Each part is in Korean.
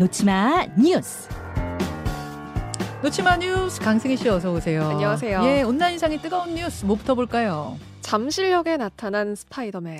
놓지마 뉴스. 놓지마 뉴스 강승희 씨 어서 오세요. 안녕하세요. 예, 온라인상의 뜨거운 뉴스 뭐부터 볼까요? 잠실역에 나타난 스파이더맨.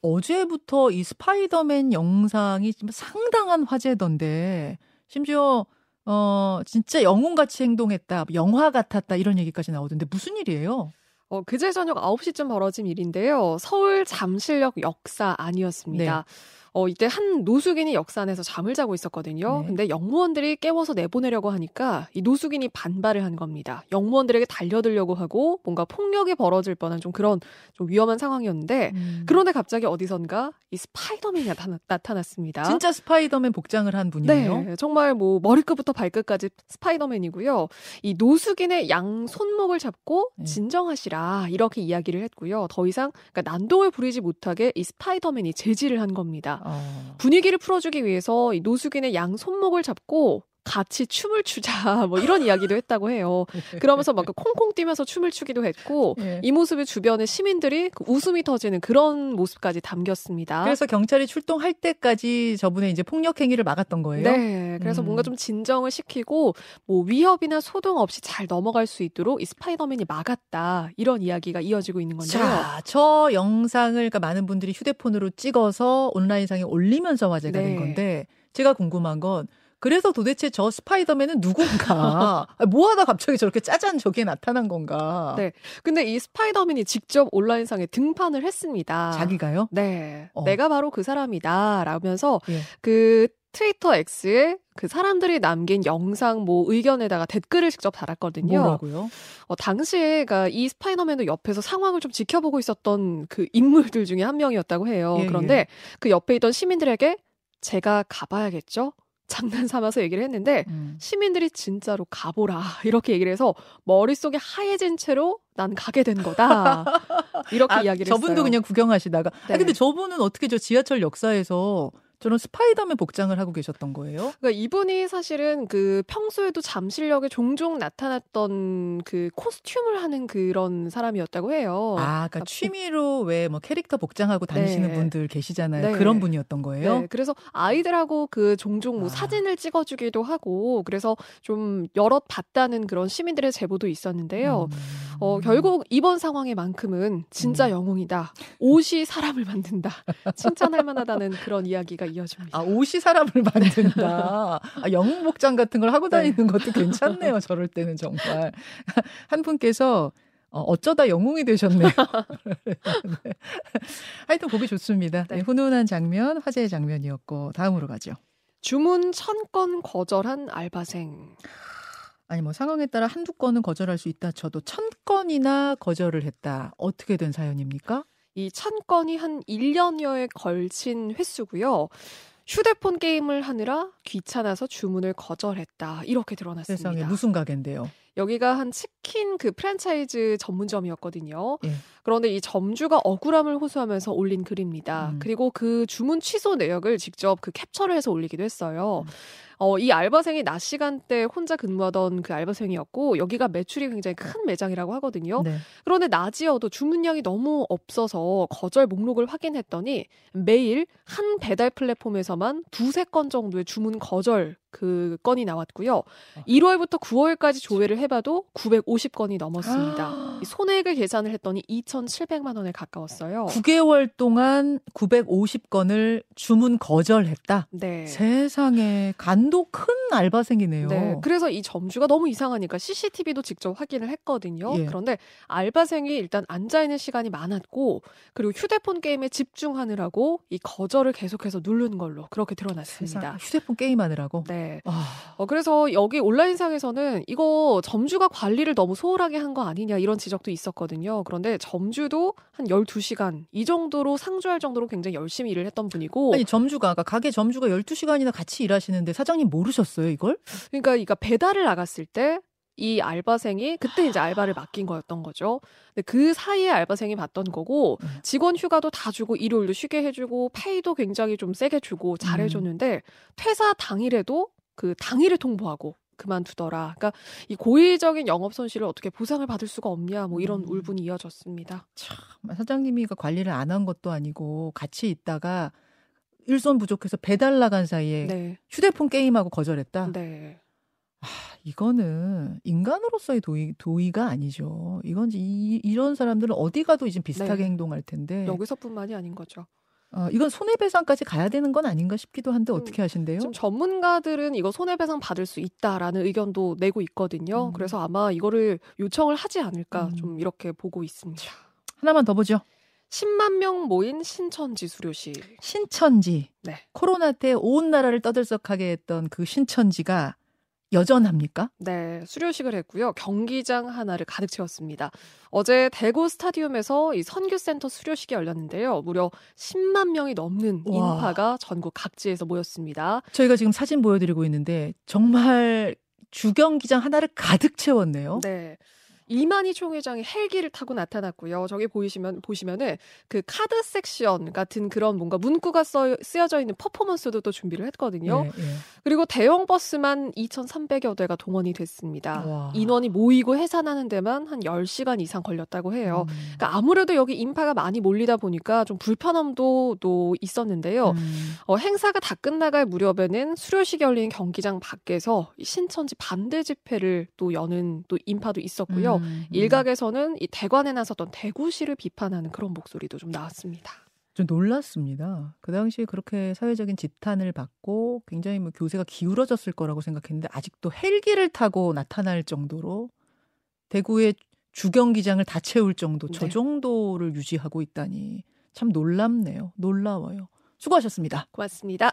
어제부터 이 스파이더맨 영상이 좀 상당한 화제던데 심지어 어 진짜 영웅같이 행동했다, 영화 같았다 이런 얘기까지 나오던데 무슨 일이에요? 어, 그제 저녁 9시쯤 벌어진 일인데요. 서울 잠실역 역사 안이었습니다. 네. 어, 이때 한 노숙인이 역사 안에서 잠을 자고 있었거든요. 네. 근데 역무원들이 깨워서 내보내려고 하니까 이 노숙인이 반발을 한 겁니다. 역무원들에게 달려들려고 하고 뭔가 폭력이 벌어질 뻔한 좀 그런 좀 위험한 상황이었는데 음. 그런데 갑자기 어디선가 이 스파이더맨이 나타나, 나타났습니다. 진짜 스파이더맨 복장을 한 분이에요. 네, 정말 뭐 머리끝부터 발끝까지 스파이더맨이고요. 이 노숙인의 양 손목을 잡고 네. 진정하시라 이렇게 이야기를 했고요. 더 이상 그러니까 난동을 부리지 못하게 이 스파이더맨이 제지를 한 겁니다. 어. 분위기를 풀어주기 위해서 이 노숙인의 양 손목을 잡고 같이 춤을 추자 뭐 이런 이야기도 했다고 해요. 그러면서 막그 콩콩 뛰면서 춤을 추기도 했고 예. 이 모습에 주변의 시민들이 그 웃음이 터지는 그런 모습까지 담겼습니다. 그래서 경찰이 출동할 때까지 저분의 이제 폭력 행위를 막았던 거예요. 네. 그래서 음. 뭔가 좀 진정을 시키고 뭐 위협이나 소동 없이 잘 넘어갈 수 있도록 이 스파이더맨이 막았다. 이런 이야기가 이어지고 있는 건데요. 자, 저 영상을 그러니까 많은 분들이 휴대폰으로 찍어서 온라인상에 올리면서 화제가 네. 된 건데 제가 궁금한 건 그래서 도대체 저 스파이더맨은 누군가? 아, 뭐하다 갑자기 저렇게 짜잔 저기에 나타난 건가? 네. 근데 이 스파이더맨이 직접 온라인상에 등판을 했습니다. 자기가요? 네. 어. 내가 바로 그 사람이다. 라면서 예. 그 트위터 X에 그 사람들이 남긴 영상 뭐 의견에다가 댓글을 직접 달았거든요. 뭐라고요? 어, 당시에 그이 스파이더맨도 옆에서 상황을 좀 지켜보고 있었던 그 인물들 중에 한 명이었다고 해요. 예, 그런데 그 옆에 있던 시민들에게 제가 가봐야겠죠? 장난 삼아서 얘기를 했는데 음. 시민들이 진짜로 가보라 이렇게 얘기를 해서 머릿속에 하얘진 채로 난 가게 된 거다 이렇게 아, 이야기를 저분도 했어요. 그냥 구경하시다가. 네. 아, 근데 저분은 어떻게 저 지하철 역사에서 저런 스파이더맨 복장을 하고 계셨던 거예요? 그러니까 이분이 사실은 그 평소에도 잠실역에 종종 나타났던 그 코스튬을 하는 그런 사람이었다고 해요. 아, 그러니까 취미로 왜 뭐 캐릭터 복장하고 다니시는 네. 분들 계시잖아요. 네. 그런 분이었던 거예요? 네, 그래서 아이들하고 그 종종 뭐 아. 사진을 찍어주기도 하고 그래서 좀 여럿 봤다는 그런 시민들의 제보도 있었는데요. 음. 어, 결국 이번 상황에만큼은 진짜 음. 영웅이다. 옷이 사람을 만든다. 칭찬할 만하다는 그런 이야기가 이어집니다. 아, 옷이 사람을 만든다. 아, 영웅 복장 같은 걸 하고 다니는 것도 괜찮네요. 저럴 때는 정말. 한 분께서 어, 어쩌다 영웅이 되셨네요. 네. 하여튼 보기 좋습니다. 네, 네. 훈훈한 장면, 화제의 장면이었고 다음으로 가죠. 주문 천 건 거절한 알바생. 아니 뭐 상황에 따라 한두 건은 거절할 수 있다 쳐도 천 건이나 거절을 했다. 어떻게 된 사연입니까? 이 천 건이 한 1년여에 걸친 횟수고요. 휴대폰 게임을 하느라 귀찮아서 주문을 거절했다. 이렇게 드러났습니다. 세상에 무슨 가게인데요? 여기가 한 치킨 그 프랜차이즈 전문점이었거든요. 예. 그런데 이 점주가 억울함을 호소하면서 올린 글입니다. 음. 그리고 그 주문 취소 내역을 직접 그 캡처를 해서 올리기도 했어요. 음. 어, 이 알바생이 낮 시간대 혼자 근무하던 그 알바생이었고 여기가 매출이 굉장히 큰 매장이라고 하거든요. 네. 그런데 낮이어도 주문량이 너무 없어서 거절 목록을 확인했더니 매일 한 배달 플랫폼에서만 두세 건 정도의 주문 거절 그 건이 나왔고요. 1월부터 9월까지 조회를 해봐도 950건이 넘었습니다. 이 손해액을 계산을 했더니 2,700만 원에 가까웠어요. 9개월 동안 950건을 주문 거절했다. 네. 세상에 간도 큰 알바생이네요. 네, 그래서 이 점주가 너무 이상하니까 CCTV도 직접 확인을 했거든요. 예. 그런데 알바생이 일단 앉아 있는 시간이 많았고 그리고 휴대폰 게임에 집중하느라고 이 거절을 계속해서 누른 걸로 그렇게 드러났습니다. 휴대폰 게임하느라고. 네. 아, 어, 그래서 여기 온라인상에서는 이거 점주가 관리를 너무 소홀하게 한 거 아니냐 이런 지적도 있었거든요. 그런데 점주도 한 12시간 이 정도로 상주할 정도로 굉장히 열심히 일을 했던 분이고 아니 점주가 아까 가게 점주가 12시간이나 같이 일하시는데 사장님 모르셨어요, 이걸? 그러니까 이가 배달을 나갔을 때 이 알바생이 그때 이제 알바를 맡긴 거였던 거죠. 근데 그 사이에 알바생이 받던 거고 음. 직원 휴가도 다 주고 일요일도 쉬게 해주고 페이도 굉장히 좀 세게 주고 잘해줬는데 퇴사 당일에도 그 당일에 통보하고 그만두더라. 그러니까 이 고의적인 영업 손실을 어떻게 보상을 받을 수가 없냐 뭐 이런 음. 울분이 이어졌습니다. 참 사장님이 그 관리를 안 한 것도 아니고 같이 있다가 일손 부족해서 배달 나간 사이에 네. 휴대폰 게임하고 거절했다. 네. 아, 이거는 인간으로서의 도의, 도의가 아니죠. 이건 이, 이런 사람들은 어디 가도 이제 비슷하게 네. 행동할 텐데. 여기서뿐만이 아닌 거죠. 어, 이건 손해배상까지 가야 되는 건 아닌가 싶기도 한데 음, 어떻게 하신대요? 지금 전문가들은 이거 손해배상 받을 수 있다라는 의견도 내고 있거든요. 음. 그래서 아마 이거를 요청을 하지 않을까 음. 좀 이렇게 보고 있습니다. 하나만 더 보죠. 10만 명 모인 신천지 수료식. 신천지. 네. 코로나 때 온 나라를 떠들썩하게 했던 그 신천지가 여전합니까? 네, 수료식을 했고요. 경기장 하나를 가득 채웠습니다. 어제 대구 스타디움에서 이 선교센터 수료식이 열렸는데요. 무려 10만 명이 넘는 와. 인파가 전국 각지에서 모였습니다. 저희가 지금 사진 보여드리고 있는데 정말 주경기장 하나를 가득 채웠네요. 네. 이만희 총회장이 헬기를 타고 나타났고요. 저기 보이시면 보시면은 그 카드 섹션 같은 그런 뭔가 문구가 써, 쓰여져 있는 퍼포먼스도 또 준비를 했거든요. 네, 네. 그리고 대형 버스만 2,300여 대가 동원이 됐습니다. 와. 인원이 모이고 해산하는 데만 한 10시간 이상 걸렸다고 해요. 음. 그러니까 아무래도 여기 인파가 많이 몰리다 보니까 좀 불편함도 또 있었는데요. 음. 어, 행사가 다 끝나갈 무렵에는 수료식이 열린 경기장 밖에서 이 신천지 반대 집회를 또 여는 또 인파도 있었고요. 음, 음. 일각에서는 이 대관에 나섰던 대구시를 비판하는 그런 목소리도 좀 나왔습니다. 좀 놀랐습니다. 그 당시에 그렇게 사회적인 지탄을 받고 굉장히 뭐 교세가 기울어졌을 거라고 생각했는데 아직도 헬기를 타고 나타날 정도로 대구의 주경기장을 다 채울 정도 저 네. 정도를 유지하고 있다니 참 놀랍네요. 놀라워요. 수고하셨습니다. 고맙습니다.